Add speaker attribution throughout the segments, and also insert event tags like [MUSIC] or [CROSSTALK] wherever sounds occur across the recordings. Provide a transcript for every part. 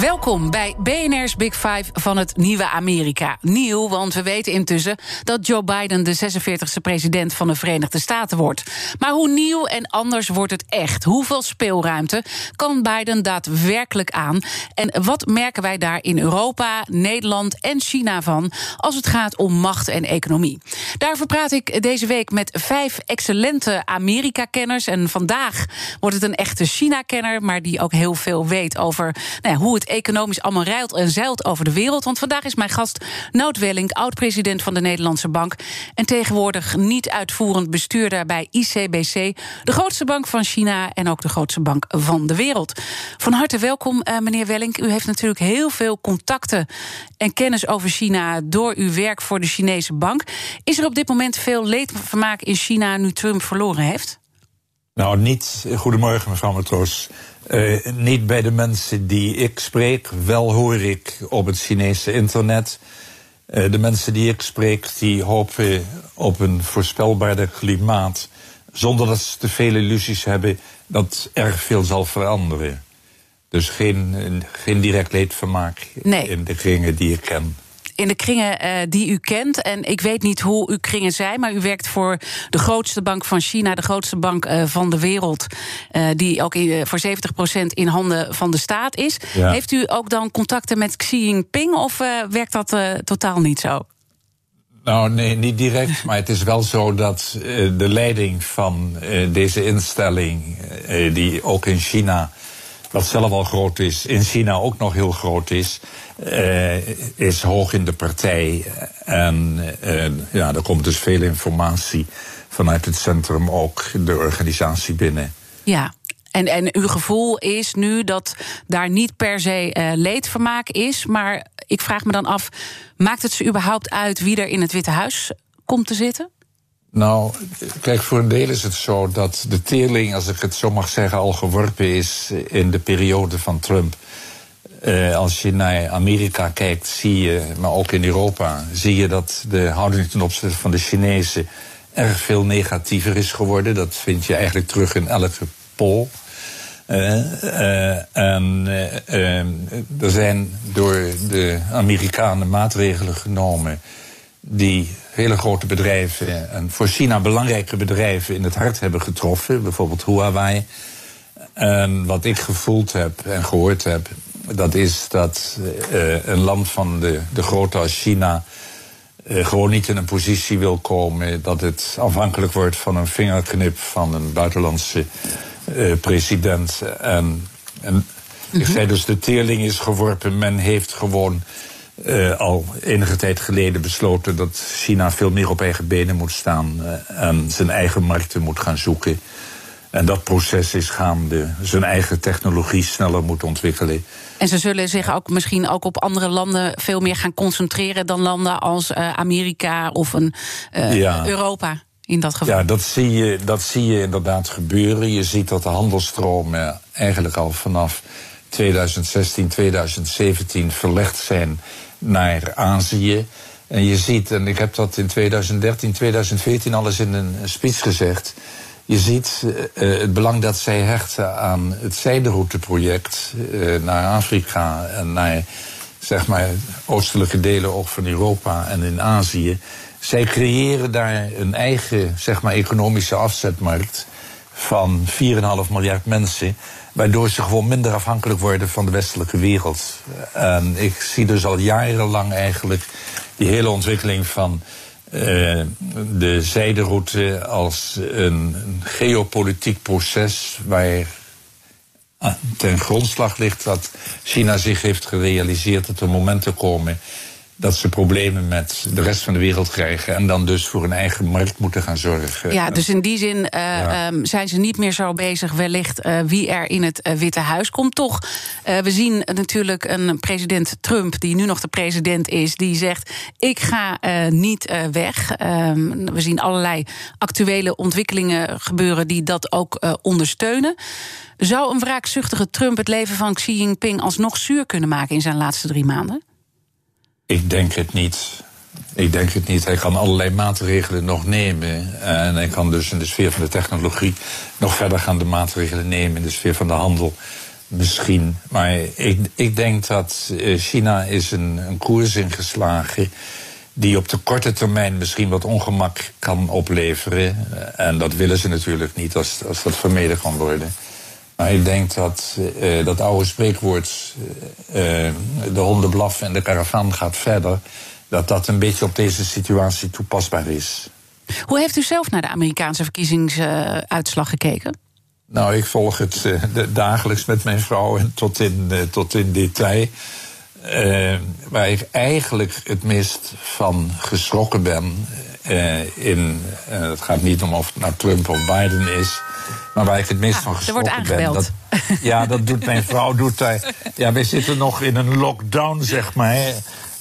Speaker 1: Welkom bij BNR's Big Five van het nieuwe Amerika. Nieuw, want we weten intussen dat Joe Biden de 46e president van de Verenigde Staten wordt. Maar hoe nieuw en anders wordt het echt? Hoeveel speelruimte kan Biden daadwerkelijk aan? En wat merken wij daar in Europa, Nederland en China van als het gaat om macht en economie? Daarvoor praat ik deze week met vijf excellente Amerika-kenners. En vandaag wordt het een echte China-kenner, maar die ook heel veel weet over nou ja, hoe het economisch allemaal rijlt en zeilt over de wereld. Want vandaag is mijn gast Nout Welling, oud-president van de Nederlandse Bank. En tegenwoordig niet uitvoerend bestuurder bij ICBC, de grootste bank van China en ook de grootste bank van de wereld. Van harte welkom, uh, meneer Welling. U heeft natuurlijk heel veel contacten en kennis over China door uw werk voor de Chinese bank. Is er op dit moment veel leedvermaak in China nu Trump verloren heeft?
Speaker 2: Nou, niet. Goedemorgen, mevrouw Matroos. Uh, niet bij de mensen die ik spreek. Wel hoor ik op het Chinese internet. Uh, de mensen die ik spreek, die hopen op een voorspelbaarder klimaat. Zonder dat ze te veel illusies hebben dat erg veel zal veranderen. Dus geen, geen direct leedvermaak nee. in de kringen die ik ken
Speaker 1: in de kringen uh, die u kent. En ik weet niet hoe uw kringen zijn, maar u werkt voor de grootste bank van China, de grootste bank uh, van de wereld, uh, die ook in, voor 70% in handen van de staat is. Ja. Heeft u ook dan contacten met Xi Jinping of werkt dat totaal niet zo?
Speaker 2: Nou, nee, niet direct. [LAUGHS] Maar het is wel zo dat de leiding van deze instelling, die ook in China wat zelf al groot is, in China ook nog heel groot is, uh, is hoog in de partij. En uh, ja, er komt dus veel informatie vanuit het centrum ook de organisatie binnen.
Speaker 1: Ja, en, en uw gevoel is nu dat daar niet per se uh, leedvermaak is. Maar ik vraag me dan af: maakt het ze überhaupt uit wie er in het Witte Huis komt te zitten?
Speaker 2: Nou, kijk, voor een deel is het zo dat de teerling, als ik het zo mag zeggen, al geworpen is in de periode van Trump. Uh, als je naar Amerika kijkt, zie je, maar ook in Europa, zie je dat de houding ten opzichte van de Chinezen erg veel negatiever is geworden. Dat vind je eigenlijk terug in elke poll. Uh, en er zijn door de Amerikanen maatregelen genomen die hele grote bedrijven en voor China belangrijke bedrijven in het hart hebben getroffen, bijvoorbeeld Huawei. En wat ik gevoeld heb en gehoord heb, dat is dat uh, een land van de, de grootte als China uh, gewoon niet in een positie wil komen dat het afhankelijk wordt van een vingerknip van een buitenlandse uh, president. En, en mm -hmm. ik zei dus, de teerling is geworpen. Men heeft gewoon uh, al enige tijd geleden besloten dat China veel meer op eigen benen moet staan uh, en zijn eigen markten moet gaan zoeken. En dat proces is gaande. Zijn eigen technologie sneller moet ontwikkelen.
Speaker 1: En ze zullen zich ook misschien ook op andere landen veel meer gaan concentreren dan landen als uh, Amerika of een ja. Europa. In dat geval.
Speaker 2: Ja, dat zie, je, dat zie je inderdaad gebeuren. Je ziet dat de handelstromen eigenlijk al vanaf 2016, 2017 verlegd zijn naar Azië. En je ziet, en ik heb dat in 2013, 2014 alles in een speech gezegd. Je ziet uh, het belang dat zij hechten aan het zijderouteproject uh, naar Afrika en naar zeg maar oostelijke delen ook van Europa en in Azië. Zij creëren daar een eigen zeg maar economische afzetmarkt van 4,5 miljard mensen waardoor ze gewoon minder afhankelijk worden van de westelijke wereld. En ik zie dus al jarenlang eigenlijk die hele ontwikkeling van uh, de zijderoute als een, een geopolitiek proces waar ten grondslag ligt dat China zich heeft gerealiseerd dat er momenten komen dat ze problemen met de rest van de wereld krijgen en dan dus voor een eigen markt moeten gaan zorgen.
Speaker 1: Ja, dus in die zin uh, zijn ze niet meer zo bezig, wellicht uh, wie er in het uh, Witte Huis komt. Toch, we zien natuurlijk een president Trump, die nu nog de president is, die zegt: Ik ga niet weg. Ehm, we zien allerlei actuele ontwikkelingen gebeuren die dat ook ondersteunen. Zou een wraakzuchtige Trump het leven van Xi Jinping alsnog zuur kunnen maken in zijn laatste drie maanden?
Speaker 2: Ik denk het niet. Ik denk het niet. Hij kan allerlei maatregelen nog nemen. En hij kan dus in de sfeer van de technologie nog verder gaan de maatregelen nemen in de sfeer van de handel. Misschien. Maar ik, ik denk dat eh, China is een, een koers ingeslagen die op de korte termijn misschien wat ongemak kan opleveren. En dat willen ze natuurlijk niet als, als dat vermeden kan worden. Maar ik denk dat uh, dat oude spreekwoord, uh, de honden blaffen en de karavaan gaat verder, dat dat een beetje op deze situatie toepasbaar is.
Speaker 1: Hoe heeft u zelf naar de Amerikaanse verkiezingsuitslag gekeken?
Speaker 2: Nou, ik volg het uh, dagelijks met mijn vrouw en tot in, tot in detail. waar ik eigenlijk het meest van geschrokken ben. In, het gaat niet om of het nou Trump of Biden is. Maar waar ik het meest van geschrokken ben. Dat, ja, dat doet mijn vrouw. Doet hij, ja, wij zitten nog in een lockdown, zeg maar.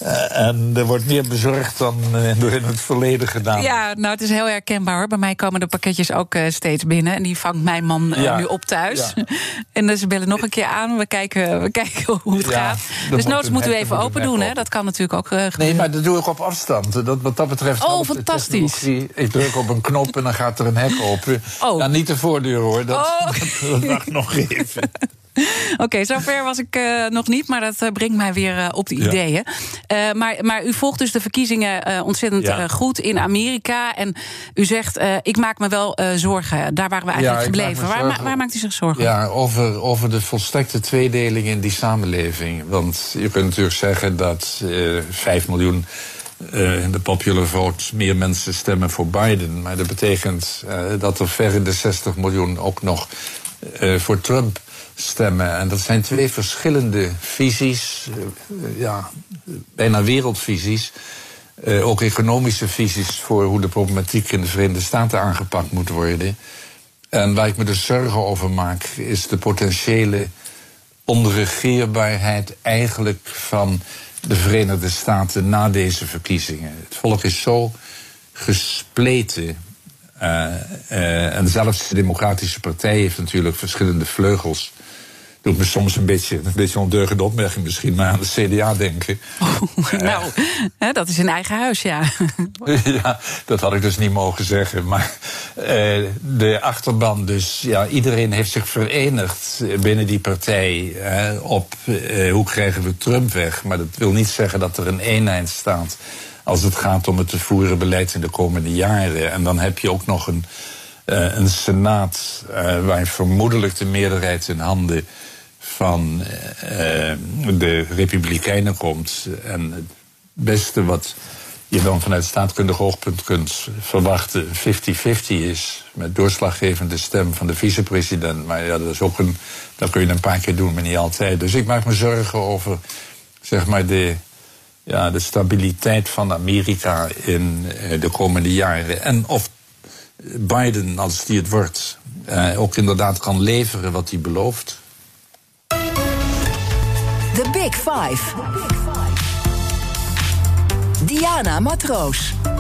Speaker 2: Uh, en er wordt meer bezorgd dan uh, door in het verleden gedaan.
Speaker 1: Ja, nou, het is heel herkenbaar hoor. Bij mij komen de pakketjes ook uh, steeds binnen. En die vangt mijn man ja. nu op thuis. Ja. [LAUGHS] en dus ze bellen nog een keer aan. We kijken, we [LAUGHS] kijken hoe het ja, gaat. Dus noods moeten we even open doen. Hè? Dat kan natuurlijk ook gebeuren.
Speaker 2: Nee, maar dat doe ik op afstand. Dat, wat dat betreft.
Speaker 1: Oh, fantastisch.
Speaker 2: Ik druk op een knop en dan gaat er een hek open. Oh. Nou, niet de voordeur hoor. Dat, oh. dat, [LAUGHS] dat wacht nog even. [LAUGHS]
Speaker 1: Oké, okay, zover was ik uh, nog niet, maar dat uh, brengt mij weer uh, op de ideeën. maar, maar u volgt dus de verkiezingen ontzettend ja. goed in Amerika. En u zegt, ik maak me wel zorgen. Daar waren we eigenlijk ja, gebleven. Waar, waar, maakt u zich zorgen?
Speaker 2: Ja, over, over de volstrekte tweedeling in die samenleving. Want je kunt natuurlijk zeggen dat 5 miljoen in de popular vote meer mensen stemmen voor Biden. Maar dat betekent dat er ver in de 60 miljoen ook nog voor Trump stemmen. En dat zijn twee verschillende visies, uh, ja, bijna wereldvisies. Uh, ook economische visies voor hoe de problematiek in de Verenigde Staten aangepakt moet worden. En waar ik me dus zorgen over maak, is de potentiële onregeerbaarheid eigenlijk van de Verenigde Staten na deze verkiezingen. Het volk is zo gespleten. Uh, en zelfs de Democratische Partij heeft natuurlijk verschillende vleugels doet me soms een beetje, een beetje ondeugende opmerking misschien, maar aan de CDA denken.
Speaker 1: Oh, [LAUGHS] nou, uh, dat is een eigen huis, ja. [LAUGHS]
Speaker 2: ja, dat had ik dus niet mogen zeggen. Maar uh, de achterban, dus ja, iedereen heeft zich verenigd binnen die partij uh, op hoe krijgen we Trump weg. Maar dat wil niet zeggen dat er een eenheid staat als het gaat om het te voeren beleid in de komende jaren. En dan heb je ook nog een, een senaat waar vermoedelijk de meerderheid in handen van uh, de Republikeinen komt. En het beste wat je dan vanuit staatkundig oogpunt kunt verwachten, 50-50 is. Met doorslaggevende stem van de vicepresident. Maar ja, dat is ook een. Dat kun je een paar keer doen, maar niet altijd. Dus ik maak me zorgen over zeg maar de, ja, de stabiliteit van Amerika in uh, de komende jaren. En of Biden, als die het wordt, ook inderdaad kan leveren wat hij belooft.
Speaker 3: Big Five. Diana Matroos.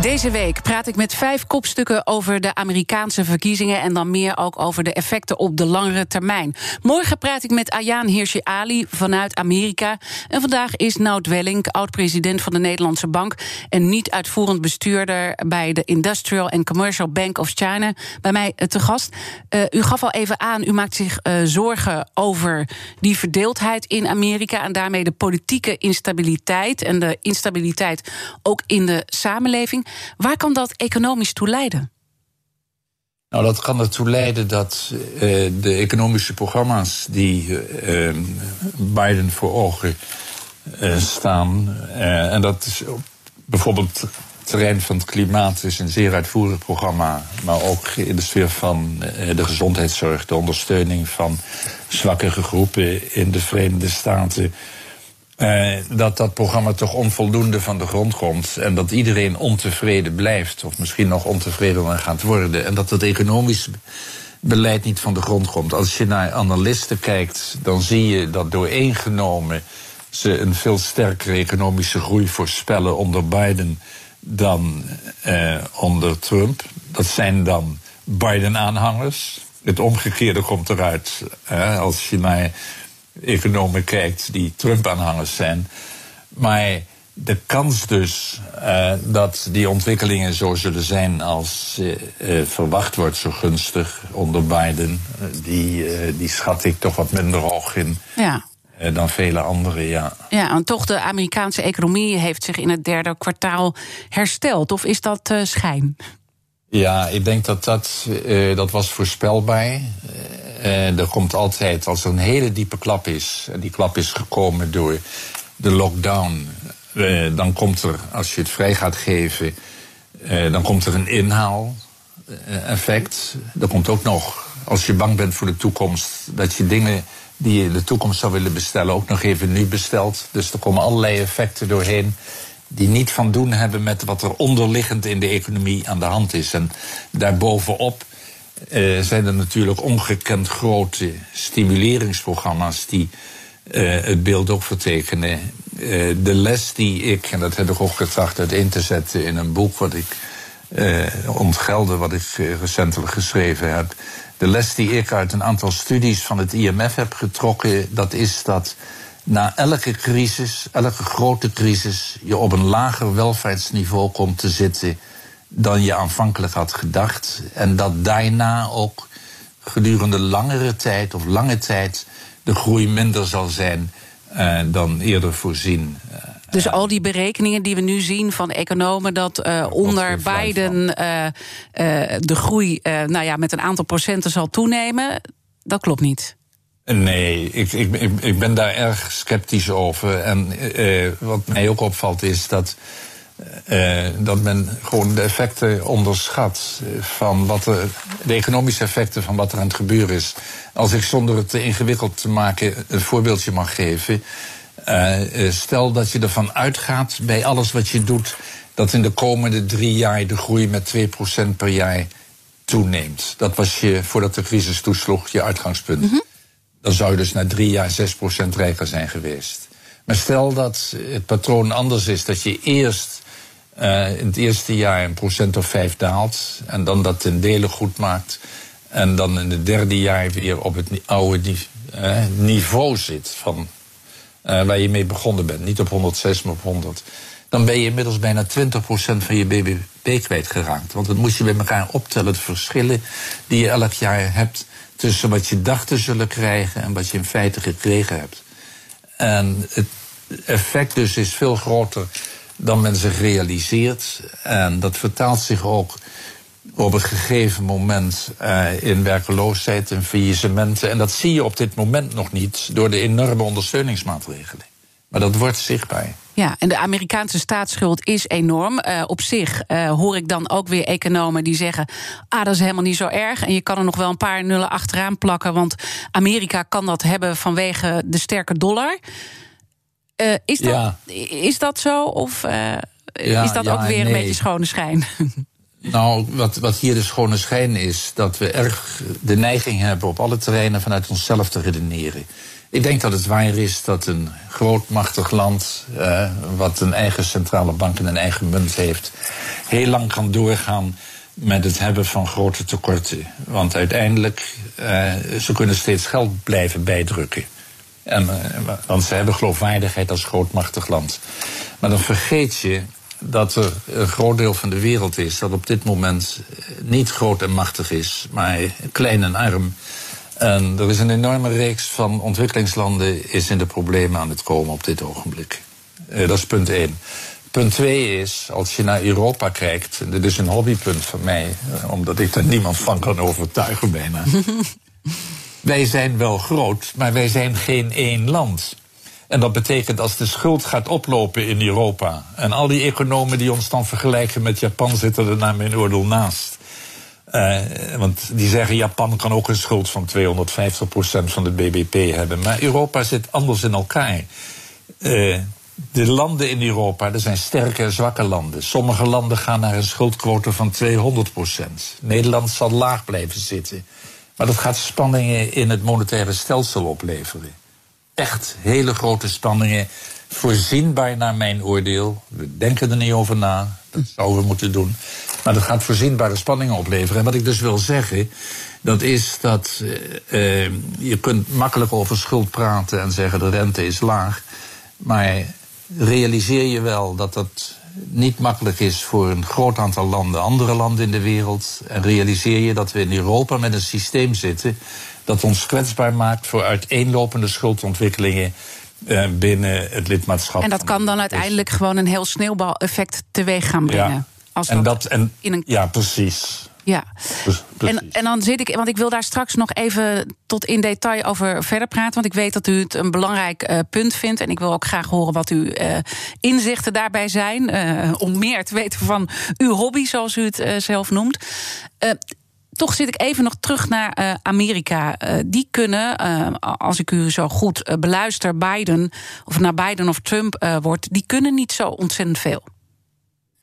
Speaker 1: Deze week praat ik met vijf kopstukken over de Amerikaanse verkiezingen en dan meer ook over de effecten op de langere termijn. Morgen praat ik met Ayaan Hirsi Ali vanuit Amerika. En vandaag is Nout Welling, oud-president van de Nederlandse Bank en niet uitvoerend bestuurder bij de Industrial and Commercial Bank of China, bij mij eh, te gast. Uh, u gaf al even aan, u maakt zich uh, zorgen over die verdeeldheid in Amerika en daarmee de politieke instabiliteit en de instabiliteit ook in de samenleving. Waar kan dat economisch toe leiden?
Speaker 2: Nou, dat kan ertoe leiden dat uh, de economische programma's die uh, Biden voor ogen uh, staan, en dat is bijvoorbeeld het terrein van het klimaat is een zeer uitvoerig programma, maar ook in de sfeer van de gezondheidszorg, de ondersteuning van zwakkere groepen in de Verenigde Staten Uh, dat dat programma toch onvoldoende van de grond komt. En dat iedereen ontevreden blijft. Of misschien nog ontevredener gaat worden. En dat het economisch beleid niet van de grond komt. Als je naar analisten kijkt, dan zie je dat dooreengenomen ze een veel sterkere economische groei voorspellen onder Biden dan uh, onder Trump. Dat zijn dan Biden-aanhangers. Het omgekeerde komt eruit als je naar economen kijkt die Trump-aanhangers zijn. Maar de kans dus uh, dat die ontwikkelingen zo zullen zijn als uh, verwacht wordt, zo gunstig onder Biden, die, die schat ik toch wat minder hoog in. Ja. Dan vele anderen, ja.
Speaker 1: Ja, en toch de Amerikaanse economie heeft zich in het derde kwartaal hersteld. Of is dat schijn?
Speaker 2: Ja, ik denk dat dat, uh, dat was voorspelbaar. Uh, er komt altijd, als er een hele diepe klap is, en die klap is gekomen door de lockdown, uh, dan komt er, als je het vrij gaat geven, dan komt er een inhaal-effect. Er komt ook nog, als je bang bent voor de toekomst, dat je dingen die je in de toekomst zou willen bestellen, ook nog even nu bestelt. Dus er komen allerlei effecten doorheen die niet van doen hebben met wat er onderliggend in de economie aan de hand is. En daarbovenop uh, zijn er natuurlijk ongekend grote stimuleringsprogramma's die uh, het beeld ook vertekenen. Uh, de les die ik, en dat heb ik ook getracht uit te zetten in een boek wat ik ontgelden, wat ik recentelijk geschreven heb. De les die ik uit een aantal studies van het IMF heb getrokken, dat is dat na elke crisis, elke grote crisis, je op een lager welvaartsniveau komt te zitten dan je aanvankelijk had gedacht. En dat daarna ook gedurende langere tijd of lange tijd de groei minder zal zijn uh, dan eerder voorzien.
Speaker 1: Dus al die berekeningen die we nu zien van economen dat uh, onder Biden uh, de groei nou ja, met een aantal procenten zal toenemen, dat klopt niet.
Speaker 2: Nee, ik, ik, ik ben daar erg sceptisch over. En uh, wat mij ook opvalt is dat, uh, dat men gewoon de effecten onderschat van wat er, de economische effecten van wat er aan het gebeuren is. Als ik zonder het te ingewikkeld te maken een voorbeeldje mag geven. Stel dat je ervan uitgaat bij alles wat je doet, dat in de komende drie jaar de groei met 2% per jaar toeneemt. Dat was je, voordat de crisis toesloeg, je uitgangspunt. -hmm dan zou je dus na drie jaar 6% rijker zijn geweest. Maar stel dat het patroon anders is, dat je eerst uh, in het eerste jaar een procent of vijf daalt en dan dat ten dele goed maakt en dan in het derde jaar weer op het oude uh, niveau zit van uh, waar je mee begonnen bent, niet op 106 maar op 100. Dan ben je inmiddels bijna 20% van je BBP kwijtgeraakt. Want dan moet je bij elkaar optellen, de verschillen die je elk jaar hebt tussen wat je dacht te zullen krijgen en wat je in feite gekregen hebt. En het effect dus is veel groter dan men zich realiseert. En dat vertaalt zich ook op een gegeven moment uh, in werkeloosheid en faillissementen. En dat zie je op dit moment nog niet door de enorme ondersteuningsmaatregelen. Maar dat wordt zichtbaar.
Speaker 1: Ja, en de Amerikaanse staatsschuld is enorm. Uh, op zich uh, hoor ik dan ook weer economen die zeggen: ah, dat is helemaal niet zo erg. En je kan er nog wel een paar nullen achteraan plakken, want Amerika kan dat hebben vanwege de sterke dollar. Uh, is, dat, ja. is dat zo? Of ja, is dat ja, ook weer nee. een beetje schone schijn? [LAUGHS]
Speaker 2: Nou, wat, wat hier de schone schijn is, dat we erg de neiging hebben op alle terreinen vanuit onszelf te redeneren. Ik denk dat het waar is dat een groot, machtig land, eh, wat een eigen centrale bank en een eigen munt heeft, heel lang kan doorgaan met het hebben van grote tekorten. Want uiteindelijk, uh, ze kunnen steeds geld blijven bijdrukken. En, uh, want ze hebben geloofwaardigheid als groot, machtig land. Maar dan vergeet je dat er een groot deel van de wereld is dat op dit moment niet groot en machtig is, maar klein en arm. En er is een enorme reeks van ontwikkelingslanden is in de problemen aan het komen op dit ogenblik. Uh, dat is punt één. Punt twee is, als je naar Europa kijkt, en dit is een hobbypunt van mij, uh, omdat ik er niemand van kan overtuigen bijna. [LAUGHS] wij zijn wel groot, maar wij zijn geen één land. En dat betekent als de schuld gaat oplopen in Europa. En al die economen die ons dan vergelijken met Japan zitten er naar mijn oordeel naast. Uh, want die zeggen Japan kan ook een schuld van 250% van de BBP hebben. Maar Europa zit anders in elkaar. uh, de landen in Europa, er zijn sterke en zwakke landen. Sommige landen gaan naar een schuldquote van 200% Nederland zal laag blijven zitten. Maar dat gaat spanningen in het monetaire stelsel opleveren. Echt hele grote spanningen. Voorzienbaar naar mijn oordeel. We denken er niet over na. Dat zouden we moeten doen. Maar dat gaat voorzienbare spanningen opleveren. En wat ik dus wil zeggen, dat is dat uh, je kunt makkelijk over schuld praten en zeggen de rente is laag. Maar realiseer je wel dat dat niet makkelijk is voor een groot aantal landen, andere landen in de wereld. En realiseer je dat we in Europa met een systeem zitten dat ons kwetsbaar maakt voor uiteenlopende schuldontwikkelingen binnen het lidmaatschap.
Speaker 1: En dat kan dan uiteindelijk gewoon een heel sneeuwbaleffect teweeg gaan brengen. Ja.
Speaker 2: Als en dat, en, in een... Ja, precies.
Speaker 1: Ja, en, en dan zit ik, want ik wil daar straks nog even tot in detail over verder praten. Want ik weet dat u het een belangrijk uh, punt vindt. En ik wil ook graag horen wat uw uh, inzichten daarbij zijn. Uh, om meer te weten van uw hobby, zoals u het zelf noemt. Toch zit ik even nog terug naar Amerika. die kunnen, als ik u zo goed beluister, Biden, of naar Biden of Trump wordt, die kunnen niet zo ontzettend veel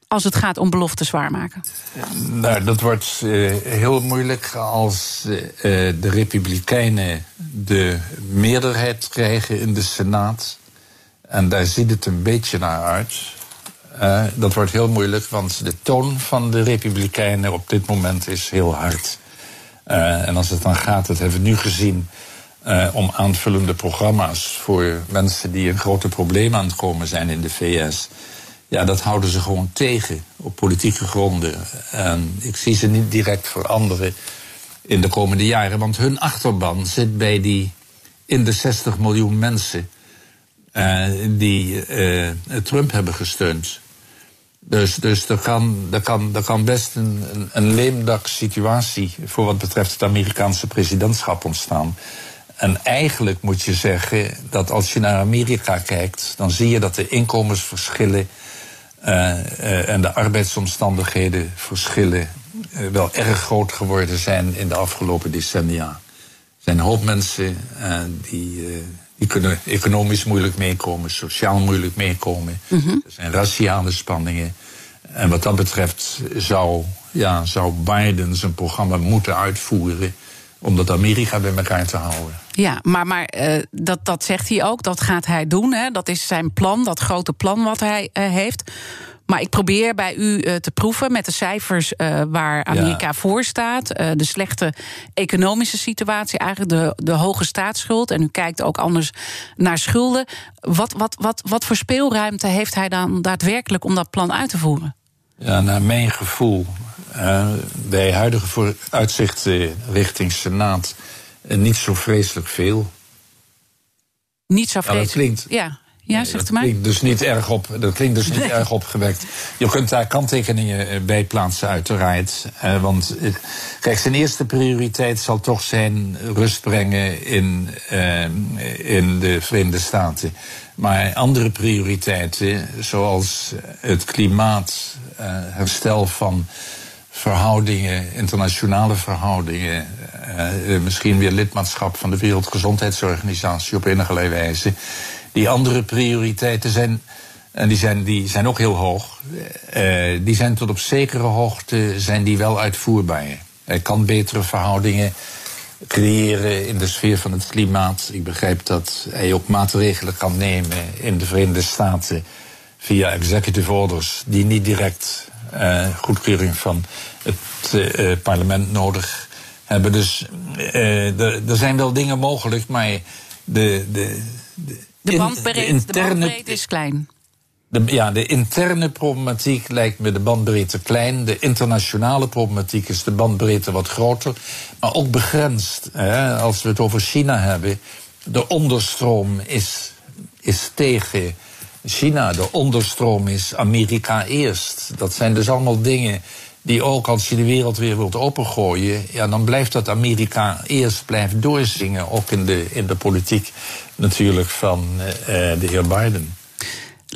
Speaker 1: als het gaat om beloftes waarmaken?
Speaker 2: Nou, dat wordt heel moeilijk als de Republikeinen de meerderheid krijgen in de Senaat. En daar ziet het een beetje naar uit. Uh, dat wordt heel moeilijk, want de toon van de Republikeinen op dit moment is heel hard. en als het dan gaat, dat hebben we nu gezien. om aanvullende programma's voor mensen die een grote probleem aan het komen zijn in de VS ja, dat houden ze gewoon tegen op politieke gronden. En ik zie ze niet direct veranderen in de komende jaren. Want hun achterban zit bij die in de 60 miljoen mensen die Trump hebben gesteund. Dus, dus er, kan, er, kan, er kan best een, een, leemdak situatie voor wat betreft het Amerikaanse presidentschap ontstaan. En eigenlijk moet je zeggen dat als je naar Amerika kijkt, dan zie je dat de inkomensverschillen uh, en de arbeidsomstandigheden verschillen uh, wel erg groot geworden zijn in de afgelopen decennia. Er zijn een hoop mensen die, die kunnen economisch moeilijk meekomen, sociaal moeilijk meekomen. Mm Er zijn raciale spanningen. En wat dat betreft zou, ja, zou Biden zijn programma moeten uitvoeren om dat Amerika bij elkaar te houden.
Speaker 1: Ja, maar, maar uh, dat, dat zegt hij ook, dat gaat hij doen. Hè? Dat is zijn plan, dat grote plan wat hij uh, heeft. Maar ik probeer bij u uh, te proeven met de cijfers waar Amerika ja. voor staat. de slechte economische situatie, eigenlijk de, de hoge staatsschuld. En u kijkt ook anders naar schulden. Wat, wat, wat, wat voor speelruimte heeft hij dan daadwerkelijk om dat plan uit te voeren?
Speaker 2: Ja, naar mijn gevoel uh, bij huidige vooruitzichten richting Senaat uh, niet zo vreselijk veel.
Speaker 1: Niet zo vreselijk?
Speaker 2: Nou, dat klinkt,
Speaker 1: ja. Ja, zegt
Speaker 2: u maar. Klinkt dus niet erg op, dat klinkt dus niet nee. erg opgewekt. Je kunt daar kanttekeningen eh, bij plaatsen, uiteraard. Uh, want kijk, zijn eerste prioriteit zal toch zijn rust brengen in, uh, in de Verenigde Staten. Maar andere prioriteiten, zoals het klimaat, herstel van verhoudingen, internationale verhoudingen, misschien weer lidmaatschap van de Wereldgezondheidsorganisatie op enige wijze. Die andere prioriteiten zijn, en die zijn, die zijn ook heel hoog, uh, die zijn tot op zekere hoogte zijn die wel uitvoerbaar. Hij kan betere verhoudingen creëren in de sfeer van het klimaat. Ik begrijp dat hij ook maatregelen kan nemen in de Verenigde Staten via executive orders die niet direct uh, goedkeuring van het uh, parlement nodig hebben. Dus er zijn wel dingen mogelijk, maar de.
Speaker 1: De, de, in, bandbreedte is klein.
Speaker 2: De, ja, de interne problematiek lijkt me de bandbreedte klein. De internationale problematiek is de bandbreedte wat groter. Maar ook begrensd. Hè, als we het over China hebben. De onderstroom is, is tegen China. De onderstroom is Amerika eerst. Dat zijn dus allemaal dingen die ook als je de wereld weer wilt opengooien, ja, dan blijft dat Amerika eerst blijft doorzingen, ook in de, in de politiek natuurlijk van uh, de heer Biden.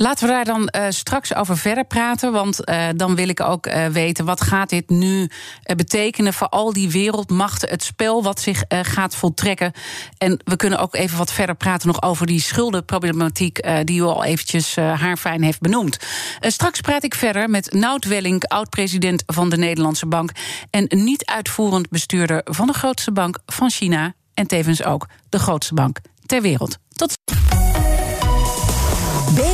Speaker 1: Laten we daar dan uh, straks over verder praten. Want uh, dan wil ik ook uh, weten wat gaat dit nu betekenen voor al die wereldmachten, het spel wat zich gaat voltrekken. En we kunnen ook even wat verder praten nog over die schuldenproblematiek die u al eventjes haarfijn heeft benoemd. straks praat ik verder met Nout Welling, oud-president van de Nederlandse Bank en niet uitvoerend bestuurder van de grootste bank van China en tevens ook de grootste bank ter wereld. Tot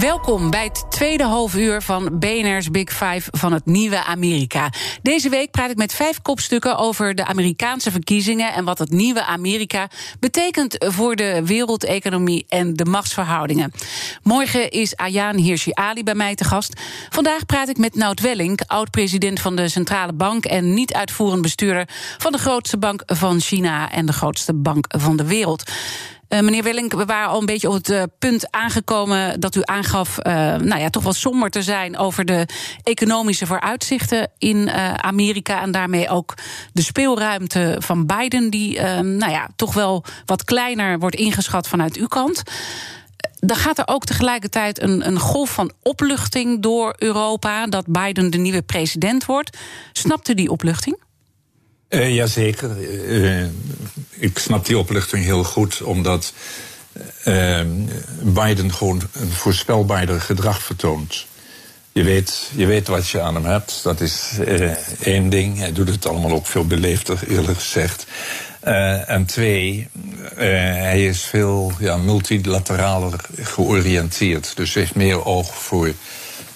Speaker 1: Welkom bij het tweede halfuur van BNR's Big Five van het nieuwe Amerika. Deze week praat ik met vijf kopstukken over de Amerikaanse verkiezingen en wat het nieuwe Amerika betekent voor de wereldeconomie en de machtsverhoudingen. Morgen is Ayaan Hirsi Ali bij mij te gast. Vandaag praat ik met Nout Welling, oud-president van de Centrale Bank en niet uitvoerend bestuurder van de grootste bank van China en de grootste bank van de wereld. Uh, meneer Willink, we waren al een beetje op het uh, punt aangekomen dat u aangaf, uh, nou ja, toch wel somber te zijn over de economische vooruitzichten in Amerika en daarmee ook de speelruimte van Biden, die, nou ja, toch wel wat kleiner wordt ingeschat vanuit uw kant. Dan gaat er ook tegelijkertijd een, een golf van opluchting door Europa dat Biden de nieuwe president wordt. Snapt u die opluchting?
Speaker 2: Uh, jazeker. Uh, ik snap die opluchting heel goed, omdat uh, Biden gewoon een voorspelbaarder gedrag vertoont. Je weet, je weet wat je aan hem hebt, dat is één ding. Hij doet het allemaal ook veel beleefder, eerlijk gezegd. en twee, hij is veel ja, multilateraler georiënteerd. Dus heeft meer oog voor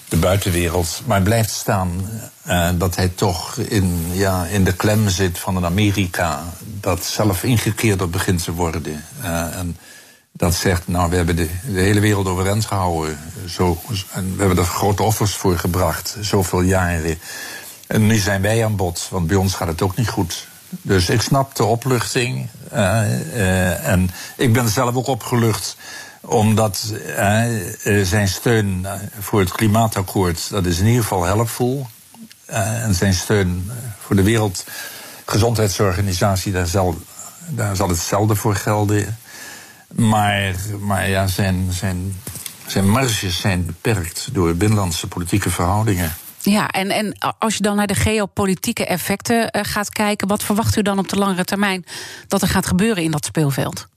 Speaker 2: de buitenwereld. Maar blijft staan uh, dat hij toch in, ja, in de klem zit van een Amerika dat zelf ingekeerder begint te worden. Uh, en dat zegt, nou, we hebben de, hele wereld overeind gehouden. Zo, en we hebben er grote offers voor gebracht, zoveel jaren. En nu zijn wij aan bod, want bij ons gaat het ook niet goed. Dus ik snap de opluchting. Uh, en ik ben zelf ook opgelucht omdat zijn steun voor het klimaatakkoord, dat is in ieder geval helpvol. Uh, en zijn steun voor de Wereldgezondheidsorganisatie, daar zal, daar zal hetzelfde voor gelden. Maar, maar ja, zijn, zijn, zijn marges zijn beperkt door binnenlandse politieke verhoudingen.
Speaker 1: Ja, en, en als je dan naar de geopolitieke effecten gaat kijken, wat verwacht u dan op de langere termijn dat er gaat gebeuren in dat speelveld?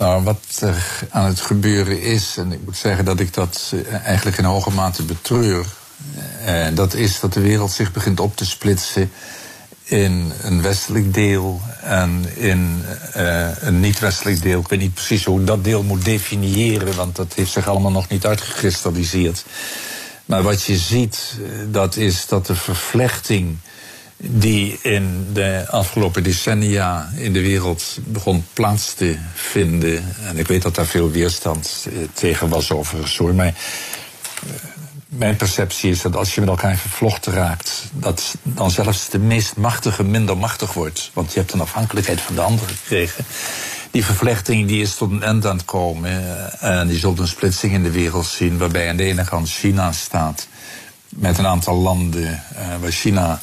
Speaker 2: Nou, wat er aan het gebeuren is, en ik moet zeggen dat ik dat eh, eigenlijk in hoge mate betreur, eh, dat is dat de wereld zich begint op te splitsen in een westelijk deel en in uh, een niet-westelijk deel. Ik weet niet precies hoe ik dat deel moet definiëren, want dat heeft zich allemaal nog niet uitgekristalliseerd. Maar wat je ziet, dat is dat de vervlechting die in de afgelopen decennia in de wereld begon plaats te vinden. En ik weet dat daar veel weerstand eh, tegen was overigens hoor. Maar eh, mijn perceptie is dat als je met elkaar vervlochten raakt, dat dan zelfs de meest machtige minder machtig wordt. Want je hebt een afhankelijkheid van de ander gekregen. Die vervlechting die is tot een eind aan het komen. Eh, en die zult een splitsing in de wereld zien, waarbij aan de ene kant China staat. Met een aantal landen waar China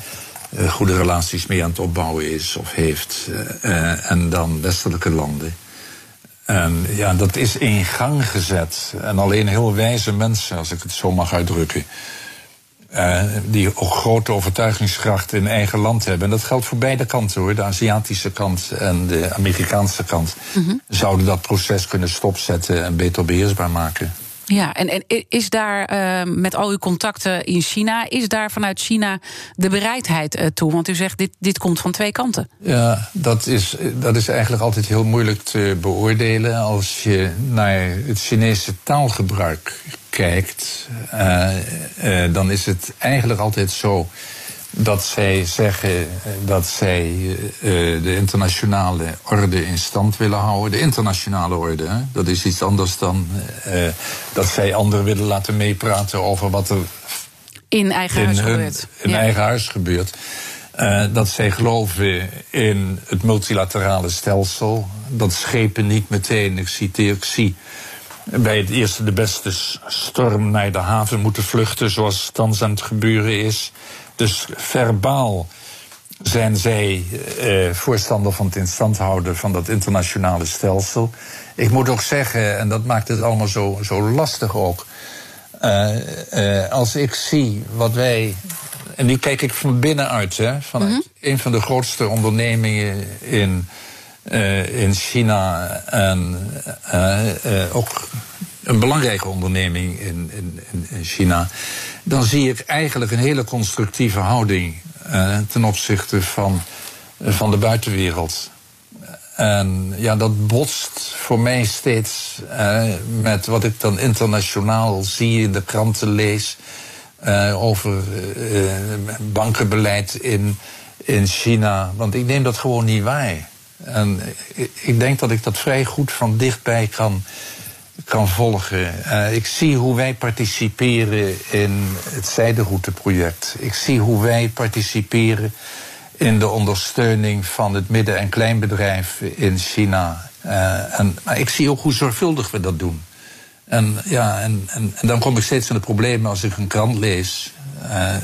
Speaker 2: uh, goede relaties mee aan het opbouwen is of heeft. En dan westelijke landen. En ja, dat is in gang gezet. En alleen heel wijze mensen, als ik het zo mag uitdrukken. Uh, die grote overtuigingskracht in eigen land hebben. En dat geldt voor beide kanten hoor. De Aziatische kant en de Amerikaanse kant. Mm -hmm. Zouden dat proces kunnen stopzetten en beter beheersbaar maken.
Speaker 1: Ja, en, en is daar uh, met al uw contacten in China, is daar vanuit China de bereidheid uh, toe? Want u zegt, dit, dit komt van twee kanten.
Speaker 2: Ja, dat is, dat is eigenlijk altijd heel moeilijk te beoordelen. Als je naar het Chinese taalgebruik kijkt, uh, dan is het eigenlijk altijd zo dat zij zeggen eh, dat zij uh, de internationale orde in stand willen houden. De internationale orde, hè? dat is iets anders dan uh, dat zij anderen willen laten meepraten over wat er
Speaker 1: in eigen huis gebeurt.
Speaker 2: In ja. eigen huis gebeurt. dat zij geloven in het multilaterale stelsel. Dat schepen niet meteen, ik citeer, ik zie bij het eerste de beste storm naar de haven moeten vluchten, zoals thans aan het gebeuren is. Dus verbaal zijn zij eh, voorstander van het in stand houden van dat internationale stelsel. Ik moet ook zeggen, en dat maakt het allemaal zo, zo lastig ook. Uh, uh, als ik zie wat wij. En nu kijk ik van binnenuit, hè, vanuit mm -hmm. een van de grootste ondernemingen in, uh, in China. En ook een belangrijke onderneming in, in, in China. Dan zie ik eigenlijk een hele constructieve houding ten opzichte van, van de buitenwereld. En ja, dat botst voor mij steeds uh, met wat ik dan internationaal zie in de kranten lees. Over bankenbeleid in, in China. Want ik neem dat gewoon niet waar. En ik denk dat ik dat vrij goed van dichtbij kan, kan volgen. ik zie hoe wij participeren in het zijderouteproject. Ik zie hoe wij participeren in de ondersteuning van het midden- en kleinbedrijf in China. Uh, en, maar ik zie ook hoe zorgvuldig we dat doen. En, ja, en, en, dan kom ik steeds in de problemen als ik een krant lees uh,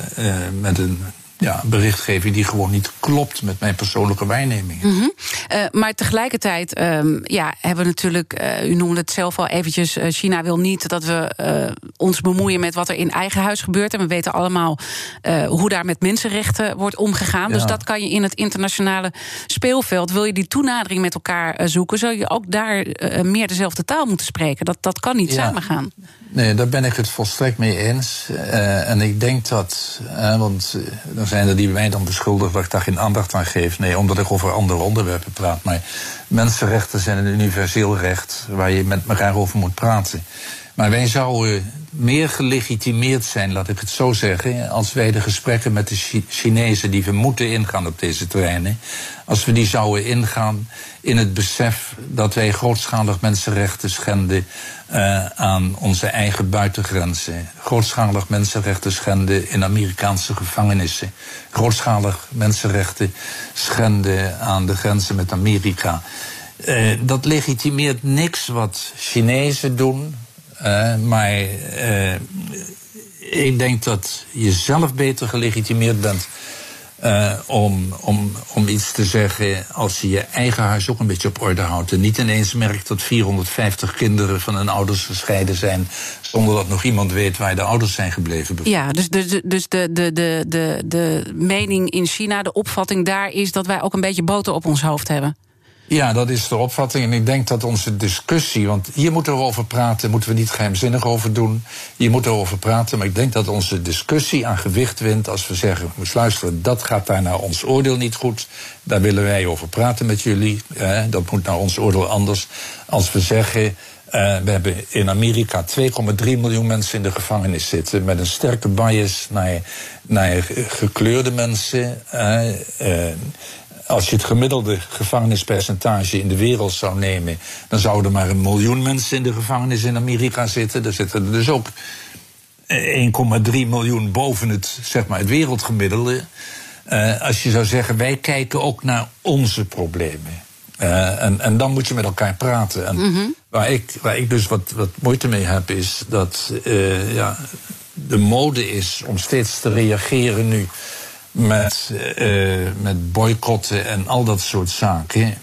Speaker 2: met een ja, berichtgeving die gewoon niet klopt met mijn persoonlijke waarnemingen.
Speaker 1: Mm -hmm. uh, maar tegelijkertijd um, ja, hebben we natuurlijk, uh, u noemde het zelf al eventjes, uh, China wil niet dat we ons bemoeien met wat er in eigen huis gebeurt. En we weten allemaal hoe daar met mensenrechten wordt omgegaan. Ja. Dus dat kan je in het internationale speelveld. Wil je die toenadering met elkaar zoeken, zul je ook daar meer dezelfde taal moeten spreken. Dat, dat kan niet ja. samengaan.
Speaker 2: Nee, daar ben ik het volstrekt mee eens. Uh, en ik denk dat, uh, want uh, er zijn er die mij dan beschuldigen dat ik daar geen aandacht aan geef. Nee, omdat ik over andere onderwerpen praat. Maar mensenrechten zijn een universeel recht waar je met elkaar over moet praten. Maar wij zouden meer gelegitimeerd zijn, laat ik het zo zeggen, als wij de gesprekken met de Chinezen die we moeten ingaan op deze terreinen, als we die zouden ingaan in het besef dat wij grootschalig mensenrechten schenden uh, aan onze eigen buitengrenzen, grootschalig mensenrechten schenden in Amerikaanse gevangenissen, grootschalig mensenrechten schenden aan de grenzen met Amerika. Uh, dat legitimeert niks wat Chinezen doen, uh, maar ik denk dat je zelf beter gelegitimeerd bent uh, om, om, om iets te zeggen als je je eigen huis ook een beetje op orde houdt. En niet ineens merkt dat 450 kinderen van hun ouders gescheiden zijn. zonder dat nog iemand weet waar de ouders zijn gebleven.
Speaker 1: Ja, dus, dus, dus de, de, de, de, de mening in China, de opvatting daar is dat wij ook een beetje boter op ons hoofd hebben.
Speaker 2: Ja, dat is de opvatting. En ik denk dat onze discussie, want hier moeten we over praten, moeten we niet geheimzinnig over doen. Hier moeten we over praten, maar ik denk dat onze discussie aan gewicht wint als we zeggen: moet luisteren, dat gaat daar naar ons oordeel niet goed. Daar willen wij over praten met jullie. Eh, dat moet naar ons oordeel anders. Als we zeggen. Uh, we hebben in Amerika 2,3 miljoen mensen in de gevangenis zitten. met een sterke bias naar, naar gekleurde mensen. Uh, als je het gemiddelde gevangenispercentage in de wereld zou nemen, dan zouden er maar een miljoen mensen in de gevangenis in Amerika zitten. Er zitten er dus ook 1,3 miljoen boven het, zeg maar, het wereldgemiddelde. Uh, als je zou zeggen, wij kijken ook naar onze problemen. Uh, en, en dan moet je met elkaar praten. En mm -hmm. waar, ik, waar ik dus wat, wat moeite mee heb, is dat uh, ja, de mode is om steeds te reageren nu met, uh, met boycotten en al dat soort zaken.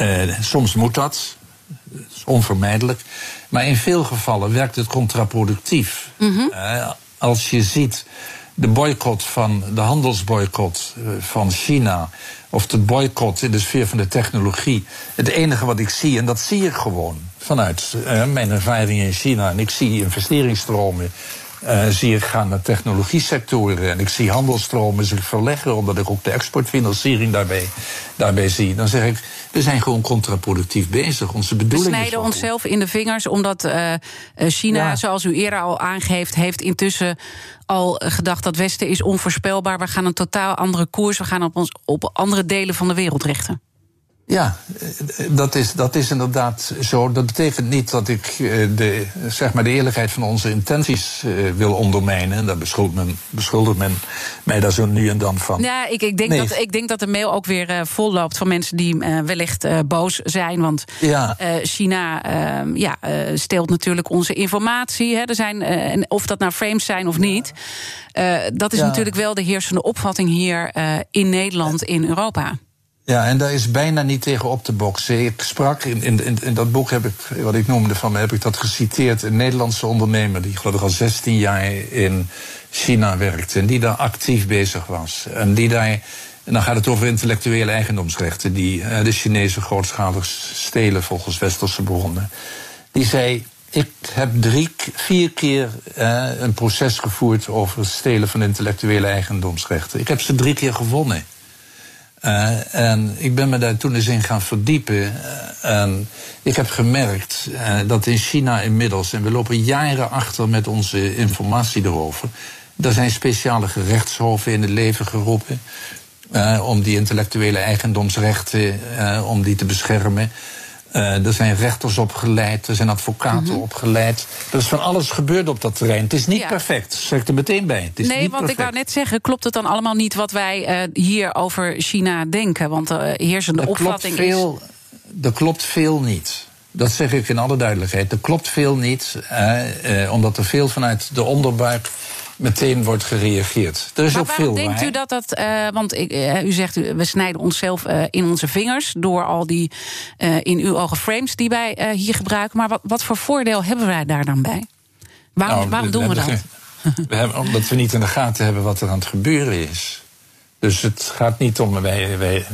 Speaker 2: Uh, soms moet dat, dat is onvermijdelijk. Maar in veel gevallen werkt het contraproductief. Mm -hmm. uh, als je ziet de boycott van de handelsboycott van China of de boycott in de sfeer van de technologie. Het enige wat ik zie, en dat zie ik gewoon vanuit mijn ervaring in China, en ik zie investeringsstromen uh, zie ik gaan naar technologiesectoren en ik zie handelstromen zich verleggen, omdat ik ook de exportfinanciering daarbij, daarbij zie. Dan zeg ik, we zijn gewoon contraproductief bezig. Onze bedoeling
Speaker 1: we snijden onszelf in de vingers, omdat uh, China, ja. zoals u eerder al aangeeft, heeft intussen al gedacht dat Westen is onvoorspelbaar. We gaan een totaal andere koers, we gaan op, ons, op andere delen van de wereld richten.
Speaker 2: Ja, dat is, dat is inderdaad zo. Dat betekent niet dat ik de, zeg maar de eerlijkheid van onze intenties wil ondermijnen. Daar beschuldigt men, beschuldigt men mij daar zo nu en dan van.
Speaker 1: Ja, ik, ik, denk, dat, ik denk dat de mail ook weer uh, vol loopt van mensen die uh, wellicht uh, boos zijn. Want ja. China ehm, ja, steelt natuurlijk onze informatie. Hè. Er zijn, en of dat nou frames zijn of niet. dat is ja. natuurlijk wel de heersende opvatting hier in Nederland, in Europa.
Speaker 2: Ja, en daar is bijna niet tegen op te boksen. Ik sprak in, in, in, dat boek, heb ik, wat ik noemde van me, heb ik dat geciteerd. Een Nederlandse ondernemer die, geloof ik, al 16 jaar in China werkte. En die daar actief bezig was. En die daar. En dan gaat het over intellectuele eigendomsrechten, die uh, de Chinese grootschalig stelen volgens westerse bronnen. Die zei: Ik heb drie, vier keer uh, een proces gevoerd over het stelen van intellectuele eigendomsrechten. Ik heb ze drie keer gewonnen. Uh, en ik ben me daar toen eens in gaan verdiepen. Uh, en ik heb gemerkt uh, dat in China inmiddels, en we lopen jaren achter met onze informatie erover, er zijn speciale gerechtshoven in het leven geroepen om die intellectuele eigendomsrechten om die te beschermen. Uh, er zijn rechters opgeleid, er zijn advocaten mm -hmm. opgeleid. Er is van alles gebeurd op dat terrein. Het is niet ja. perfect, zeg ik er meteen bij. Het is
Speaker 1: nee,
Speaker 2: niet
Speaker 1: want
Speaker 2: perfect.
Speaker 1: ik wou net zeggen, klopt het dan allemaal niet wat wij uh, hier over China denken? Want de uh, heersende
Speaker 2: er
Speaker 1: opvatting
Speaker 2: klopt veel,
Speaker 1: is.
Speaker 2: Er klopt veel niet. Dat zeg ik in alle duidelijkheid. Er klopt veel niet, omdat er veel vanuit de onderbuik meteen wordt gereageerd. Er is
Speaker 1: maar
Speaker 2: ook
Speaker 1: waarom
Speaker 2: veel
Speaker 1: denkt u dat dat... Uh, want ik, uh, u zegt, we snijden onszelf uh, in onze vingers... door al die in uw ogen frames die wij hier gebruiken. Maar wat, wat voor voordeel hebben wij daar dan bij? Waarom,
Speaker 2: Nou,
Speaker 1: waarom doen we dat?
Speaker 2: We hebben, omdat we niet in de gaten hebben wat er aan het gebeuren is. Dus het gaat niet om. Wij, wij,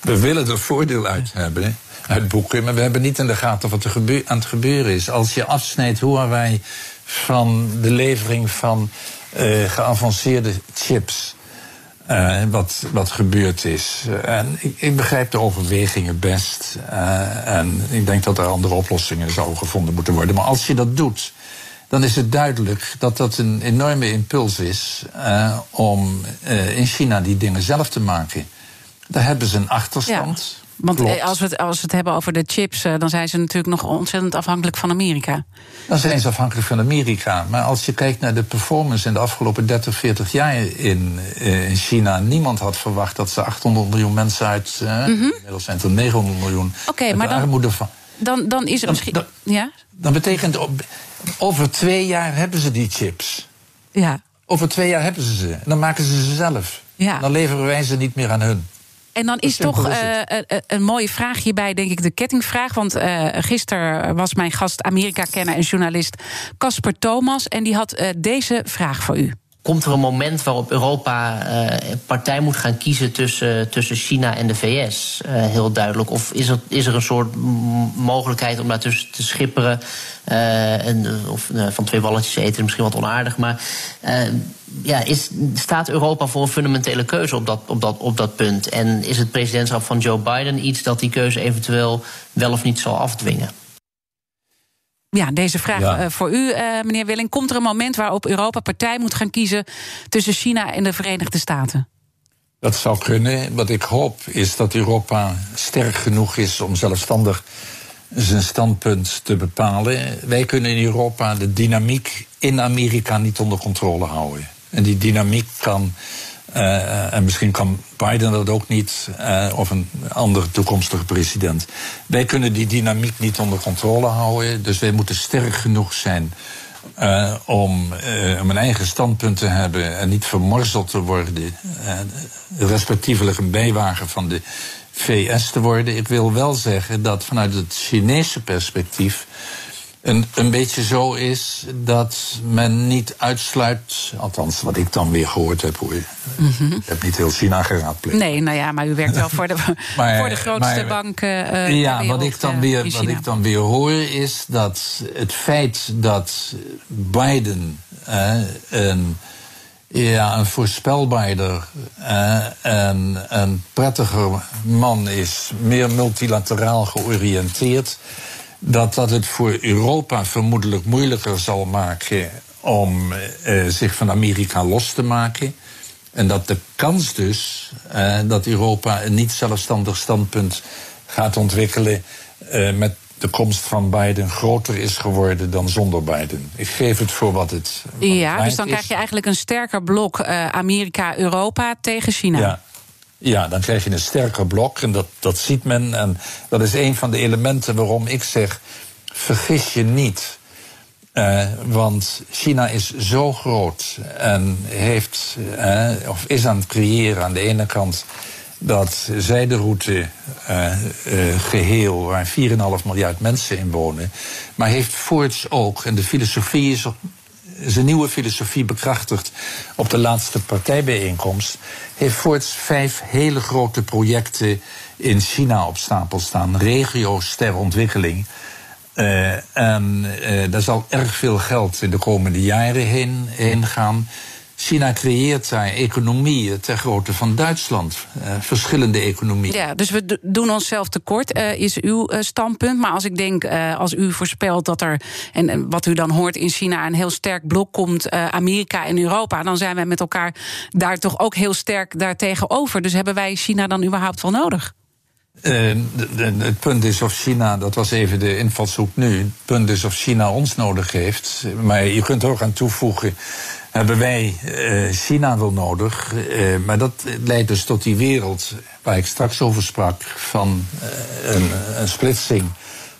Speaker 2: we willen er voordeel uit hebben, uit boeken. Maar we hebben niet in de gaten wat er gebeur, aan het gebeuren is. Als je afsnijdt hoe wij van de levering van uh, geavanceerde chips. Uh, wat, wat gebeurd is. En ik, begrijp de overwegingen best. en ik denk dat er andere oplossingen zouden gevonden moeten worden. Maar als je dat doet, dan is het duidelijk dat dat een enorme impuls is om in China die dingen zelf te maken. Daar hebben ze een achterstand.
Speaker 1: Want
Speaker 2: Klopt.
Speaker 1: als we, het, als we het hebben over de chips, dan zijn ze natuurlijk nog ontzettend afhankelijk van Amerika.
Speaker 2: Dan zijn ze afhankelijk van Amerika. Maar als je kijkt naar de performance in de afgelopen 30, 40 jaar in, in China, niemand had verwacht dat ze 800 miljoen mensen uit. Mm -hmm. Inmiddels zijn het er 900 miljoen.
Speaker 1: Oké, okay, maar dan,
Speaker 2: armoede van.
Speaker 1: Dan, dan is er misschien.
Speaker 2: Dan,
Speaker 1: ja?
Speaker 2: dan betekent over twee jaar hebben ze die chips.
Speaker 1: Ja.
Speaker 2: Over twee jaar hebben ze ze. En dan maken ze ze zelf.
Speaker 1: Ja.
Speaker 2: Dan leveren wij ze niet meer aan hun.
Speaker 1: En dan is toch uh, een mooie vraag hierbij, denk ik, de kettingvraag. Want uh, gisteren was mijn gast Amerika-kenner en journalist Casper Thomas. En die had uh, deze vraag voor u.
Speaker 4: Komt er een moment waarop Europa partij moet gaan kiezen tussen, tussen China en de VS? heel duidelijk. Of is er, is er een soort mogelijkheid om daartussen te schipperen? en, of van twee walletjes eten, misschien wat onaardig. Maar ja, is, staat Europa voor een fundamentele keuze op dat, op, dat, op dat punt? En is het presidentschap van Joe Biden iets dat die keuze eventueel wel of niet zal afdwingen?
Speaker 1: Ja, deze vraag ja. uh, voor u, uh, meneer Willing. Komt er een moment waarop Europa partij moet gaan kiezen tussen China en de Verenigde Staten?
Speaker 2: Dat zou kunnen. Wat ik hoop is dat Europa sterk genoeg is om zelfstandig zijn standpunt te bepalen. Wij kunnen in Europa de dynamiek in Amerika niet onder controle houden. En die dynamiek kan, uh, en misschien kan Biden dat ook niet, uh, of een andere toekomstige president. Wij kunnen die dynamiek niet onder controle houden, dus wij moeten sterk genoeg zijn. Om, om een eigen standpunt te hebben en niet vermorzeld te worden, respectievelijk een bijwagen van de VS te worden. Ik wil wel zeggen dat vanuit het Chinese perspectief een, een beetje zo is dat men niet uitsluit, althans wat ik dan weer gehoord heb hoor. Mm -hmm. Ik heb niet heel China geraadpleegd.
Speaker 1: Nee, nou ja, maar u werkt wel voor de, [LAUGHS]
Speaker 2: maar,
Speaker 1: voor de grootste
Speaker 2: maar,
Speaker 1: bank. Uh,
Speaker 2: ja,
Speaker 1: wereld,
Speaker 2: wat ik, dan weer, wat ik dan weer hoor is dat het feit dat Biden uh, een ja, een voorspelbaarder uh, en een prettiger man is, meer multilateraal georiënteerd, dat dat het voor Europa vermoedelijk moeilijker zal maken om uh, zich van Amerika los te maken. En dat de kans dus uh, dat Europa een niet zelfstandig standpunt gaat ontwikkelen met de komst van Biden groter is geworden dan zonder Biden. Ik geef het voor wat het.
Speaker 1: ja, dus dan krijg je eigenlijk een sterker blok Amerika-Europa tegen China.
Speaker 2: Ja. Ja, dan krijg je een sterker blok en dat, dat ziet men. En dat is een van de elementen waarom ik zeg: vergis je niet. Uh, want China is zo groot en heeft, uh, of is aan het creëren aan de ene kant dat zijderoute uh, geheel waar 4,5 miljard mensen in wonen, maar heeft voorts ook, en de filosofie is zijn nieuwe filosofie bekrachtigd op de laatste partijbijeenkomst, heeft voorts vijf hele grote projecten in China op stapel staan. Regio's ter ontwikkeling. Uh, en uh, daar zal erg veel geld in de komende jaren heen, heen gaan. China creëert daar economieën ter grootte van Duitsland. Uh, verschillende economieën.
Speaker 1: Ja, dus we doen onszelf tekort, uh, is uw uh, standpunt. Maar als ik denk, als u voorspelt dat er, en wat u dan hoort in China, een heel sterk blok komt, Amerika en Europa, dan zijn wij met elkaar daar toch ook heel sterk daartegenover. Dus hebben wij China dan überhaupt wel nodig?
Speaker 2: Uh, het punt is of China, dat was even de invalshoek nu. Het punt is of China ons nodig heeft. Maar je kunt er ook aan toevoegen hebben wij uh, China wel nodig. Uh, maar dat leidt dus tot die wereld waar ik straks over sprak, van uh, een, een, splitsing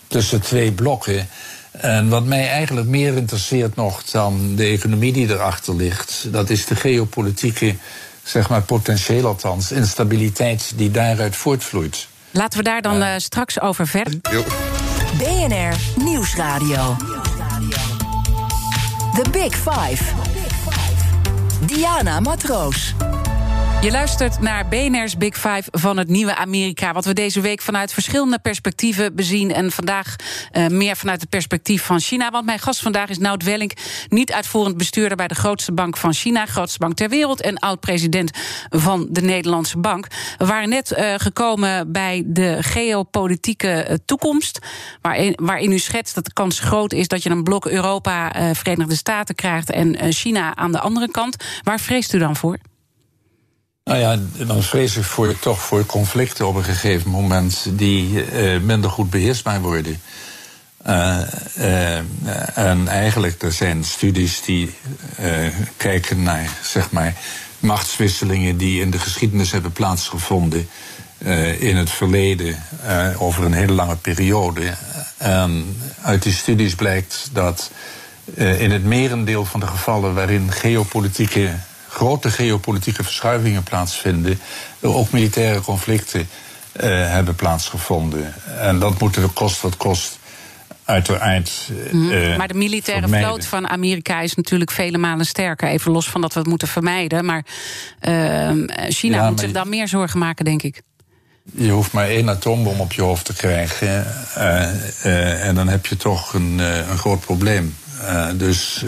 Speaker 2: tussen twee blokken. En wat mij eigenlijk meer interesseert nog dan de economie die erachter ligt, dat is de geopolitieke, zeg maar potentieel althans, instabiliteit die daaruit voortvloeit.
Speaker 1: Laten we daar dan straks over verder.
Speaker 3: BNR Nieuwsradio. The Big Five. Diana Matroos.
Speaker 1: Je luistert naar BNR's Big Five van het nieuwe Amerika. Wat we deze week vanuit verschillende perspectieven bezien. En vandaag uh, meer vanuit het perspectief van China. Want mijn gast vandaag is Nout Welling, niet uitvoerend bestuurder bij de grootste bank van China, grootste bank ter wereld. En oud-president van de Nederlandse Bank. We waren net uh, gekomen bij de geopolitieke uh, toekomst. Waarin, waarin u schetst dat de kans groot is dat je een blok Europa, Verenigde Staten krijgt en China aan de andere kant. Waar vreest u dan voor?
Speaker 2: Nou ja, dan vrees ik voor, toch voor conflicten op een gegeven moment die uh, minder goed beheersbaar worden. Uh, uh, en eigenlijk, er zijn studies die kijken naar, zeg maar, machtswisselingen die in de geschiedenis hebben plaatsgevonden in het verleden over een hele lange periode. En uit die studies blijkt dat in het merendeel van de gevallen waarin geopolitieke grote geopolitieke verschuivingen plaatsvinden, ook militaire conflicten uh, hebben plaatsgevonden. En dat moeten we kost wat kost uiteraard.
Speaker 1: Uh, maar de militaire vloot van Amerika is natuurlijk vele malen sterker. Even los van dat we het moeten vermijden. Maar uh, China ja, moet zich dan meer zorgen maken, denk ik.
Speaker 2: Je hoeft maar één atoombom op je hoofd te krijgen. Uh, en dan heb je toch een, een groot probleem. dus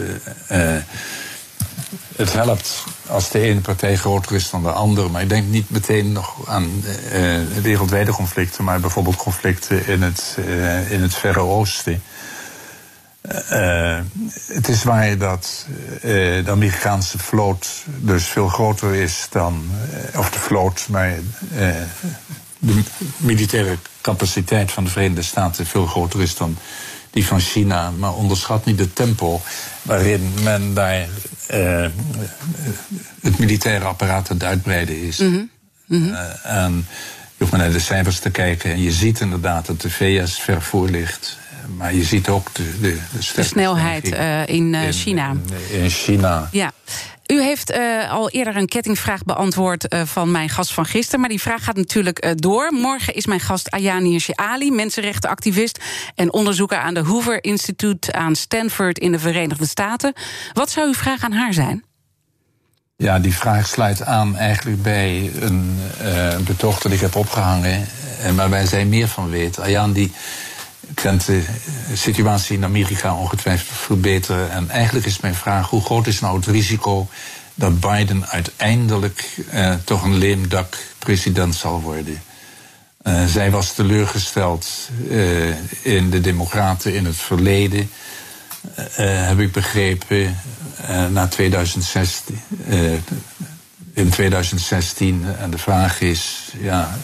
Speaker 2: het helpt als de ene partij groter is dan de andere. Maar ik denk niet meteen nog aan uh, wereldwijde conflicten, maar bijvoorbeeld conflicten in het, uh, in het Verre Oosten. Uh, het is waar dat de Amerikaanse vloot dus veel groter is dan, of de vloot, maar de militaire capaciteit van de Verenigde Staten veel groter is dan die van China. Maar onderschat niet het tempo waarin men daar uh, het militaire apparaat aan het uitbreiden is. Mm -hmm. uh, en je hoeft maar naar de cijfers te kijken en je ziet inderdaad dat de VS ver voor ligt. Maar je ziet ook de, de,
Speaker 1: de, de snelheid uh, in, in, China.
Speaker 2: In, in China.
Speaker 1: Ja. U heeft uh, al eerder een kettingvraag beantwoord uh, van mijn gast van gisteren. Maar die vraag gaat natuurlijk uh, door. Morgen is mijn gast Ayani Hirsi Ali, mensenrechtenactivist en onderzoeker aan de Hoover Institute aan Stanford in de Verenigde Staten. Wat zou uw vraag aan haar zijn?
Speaker 2: Ja, die vraag sluit aan eigenlijk bij een betoog dat ik heb opgehangen. En waarbij zij meer van weet. Ayaan die kent de situatie in Amerika ongetwijfeld veel beter. En eigenlijk is mijn vraag: hoe groot is nou het risico dat Biden uiteindelijk eh, toch een leemdak president zal worden? Uh, zij was teleurgesteld uh, in de Democraten in het verleden, heb ik begrepen, na 2016. in 2016. En de vraag is: ja,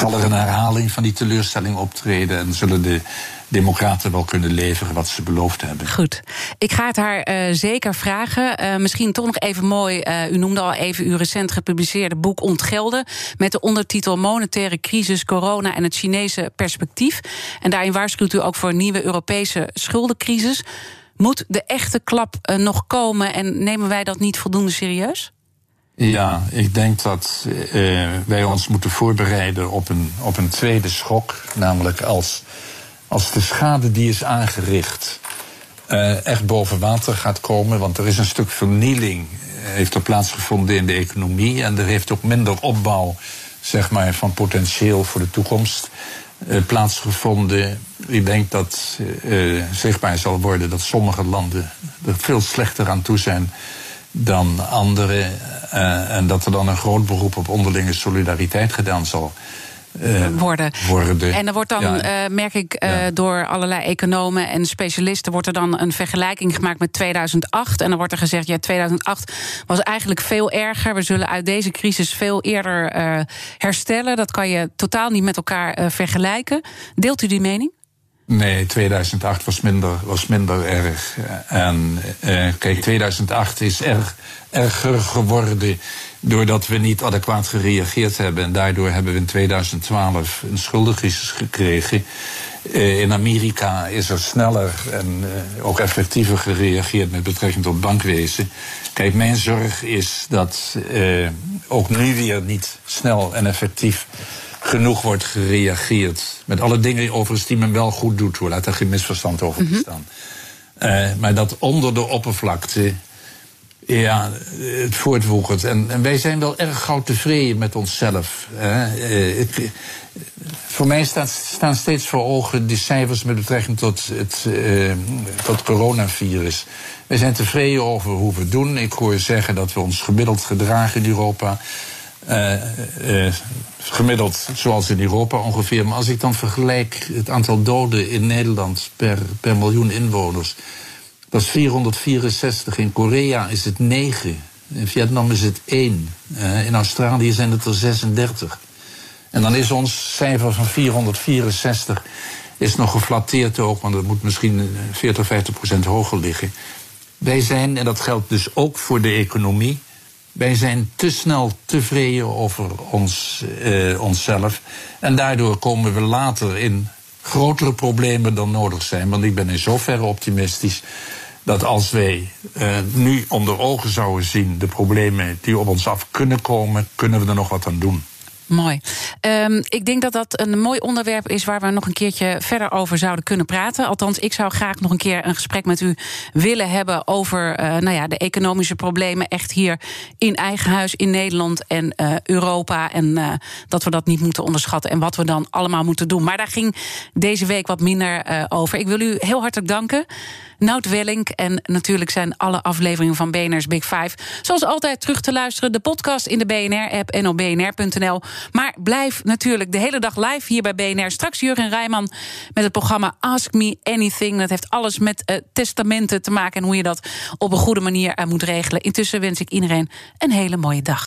Speaker 2: zal er een herhaling van die teleurstelling optreden en zullen de Democraten wel kunnen leveren wat ze beloofd hebben.
Speaker 1: Goed. Ik ga het haar uh, zeker vragen. Uh, misschien toch nog even mooi. Uh, u noemde al even uw recent gepubliceerde boek Ontgelden. Met de ondertitel Monetaire crisis, corona en het Chinese perspectief. En daarin waarschuwt u ook voor een nieuwe Europese schuldencrisis. Moet de echte klap nog komen en nemen wij dat niet voldoende serieus?
Speaker 2: Ja, ik denk dat uh, wij ons moeten voorbereiden op een, op een tweede schok. Namelijk als, als de schade die is aangericht uh, echt boven water gaat komen. Want er is een stuk vernieling, heeft er plaatsgevonden in de economie. En er heeft ook minder opbouw zeg maar, van potentieel voor de toekomst uh, plaatsgevonden. Ik denk dat zichtbaar zal worden dat sommige landen er veel slechter aan toe zijn dan anderen. Uh, en dat er dan een groot beroep op onderlinge solidariteit gedaan zal uh,
Speaker 1: worden.
Speaker 2: worden.
Speaker 1: En er wordt dan, ja. uh, merk ik, ja. door allerlei economen en specialisten, wordt er dan een vergelijking gemaakt met 2008. En dan wordt er gezegd, ja, 2008 was eigenlijk veel erger. We zullen uit deze crisis veel eerder herstellen. Dat kan je totaal niet met elkaar vergelijken. Deelt u die mening?
Speaker 2: Nee, 2008 was minder, was minder erg. En uh, kijk, 2008 is erg, erger geworden doordat we niet adequaat gereageerd hebben. En daardoor hebben we in 2012 een schuldencrisis gekregen. Uh, in Amerika is er sneller en uh, ook effectiever gereageerd met betrekking tot bankwezen. Kijk, mijn zorg is dat ook nu weer niet snel en effectief genoeg wordt gereageerd. Met alle dingen overigens die men wel goed doet hoor. Laat er geen misverstand over bestaan. Mm -hmm. uh, maar dat onder de oppervlakte. Ja, het voortwoegert. En, en wij zijn wel erg gauw tevreden met onszelf. Uh, ik, voor mij staat, staan steeds voor ogen die cijfers met betrekking tot het uh, tot coronavirus. Wij zijn tevreden over hoe we het doen. Ik hoor zeggen dat we ons gemiddeld gedragen in Europa. Uh, uh, gemiddeld zoals in Europa ongeveer. Maar als ik dan vergelijk het aantal doden in Nederland per, per miljoen inwoners. Dat is 464. In Korea is het 9. In Vietnam is het 1. Uh, in Australië zijn het er 36. En dan is ons cijfer van 464 is nog geflatteerd ook, want het moet misschien 40, 50 procent hoger liggen. Wij zijn, en dat geldt dus ook voor de economie, wij zijn te snel tevreden over ons, uh, onszelf. En daardoor komen we later in grotere problemen dan nodig zijn. Want ik ben in zoverre optimistisch dat als wij uh, nu onder ogen zouden zien de problemen die op ons af kunnen komen, kunnen we er nog wat aan doen.
Speaker 1: Mooi. Um, ik denk dat dat een mooi onderwerp is waar we nog een keertje verder over zouden kunnen praten. Althans, ik zou graag nog een keer een gesprek met u willen hebben over uh, nou ja, de economische problemen echt hier in eigen huis in Nederland en uh, Europa. En uh, dat we dat niet moeten onderschatten en wat we dan allemaal moeten doen. Maar daar ging deze week wat minder over. Ik wil u heel hartelijk danken. Nout Wellink. En natuurlijk zijn alle afleveringen van BNR's Big Five... zoals altijd terug te luisteren. De podcast in de BNR-app en op bnr.nl. Maar blijf natuurlijk de hele dag live hier bij BNR. Straks Jurgen Rijman met het programma Ask Me Anything. Dat heeft alles met uh, testamenten te maken... en hoe je dat op een goede manier uh, moet regelen. Intussen wens ik iedereen een hele mooie dag.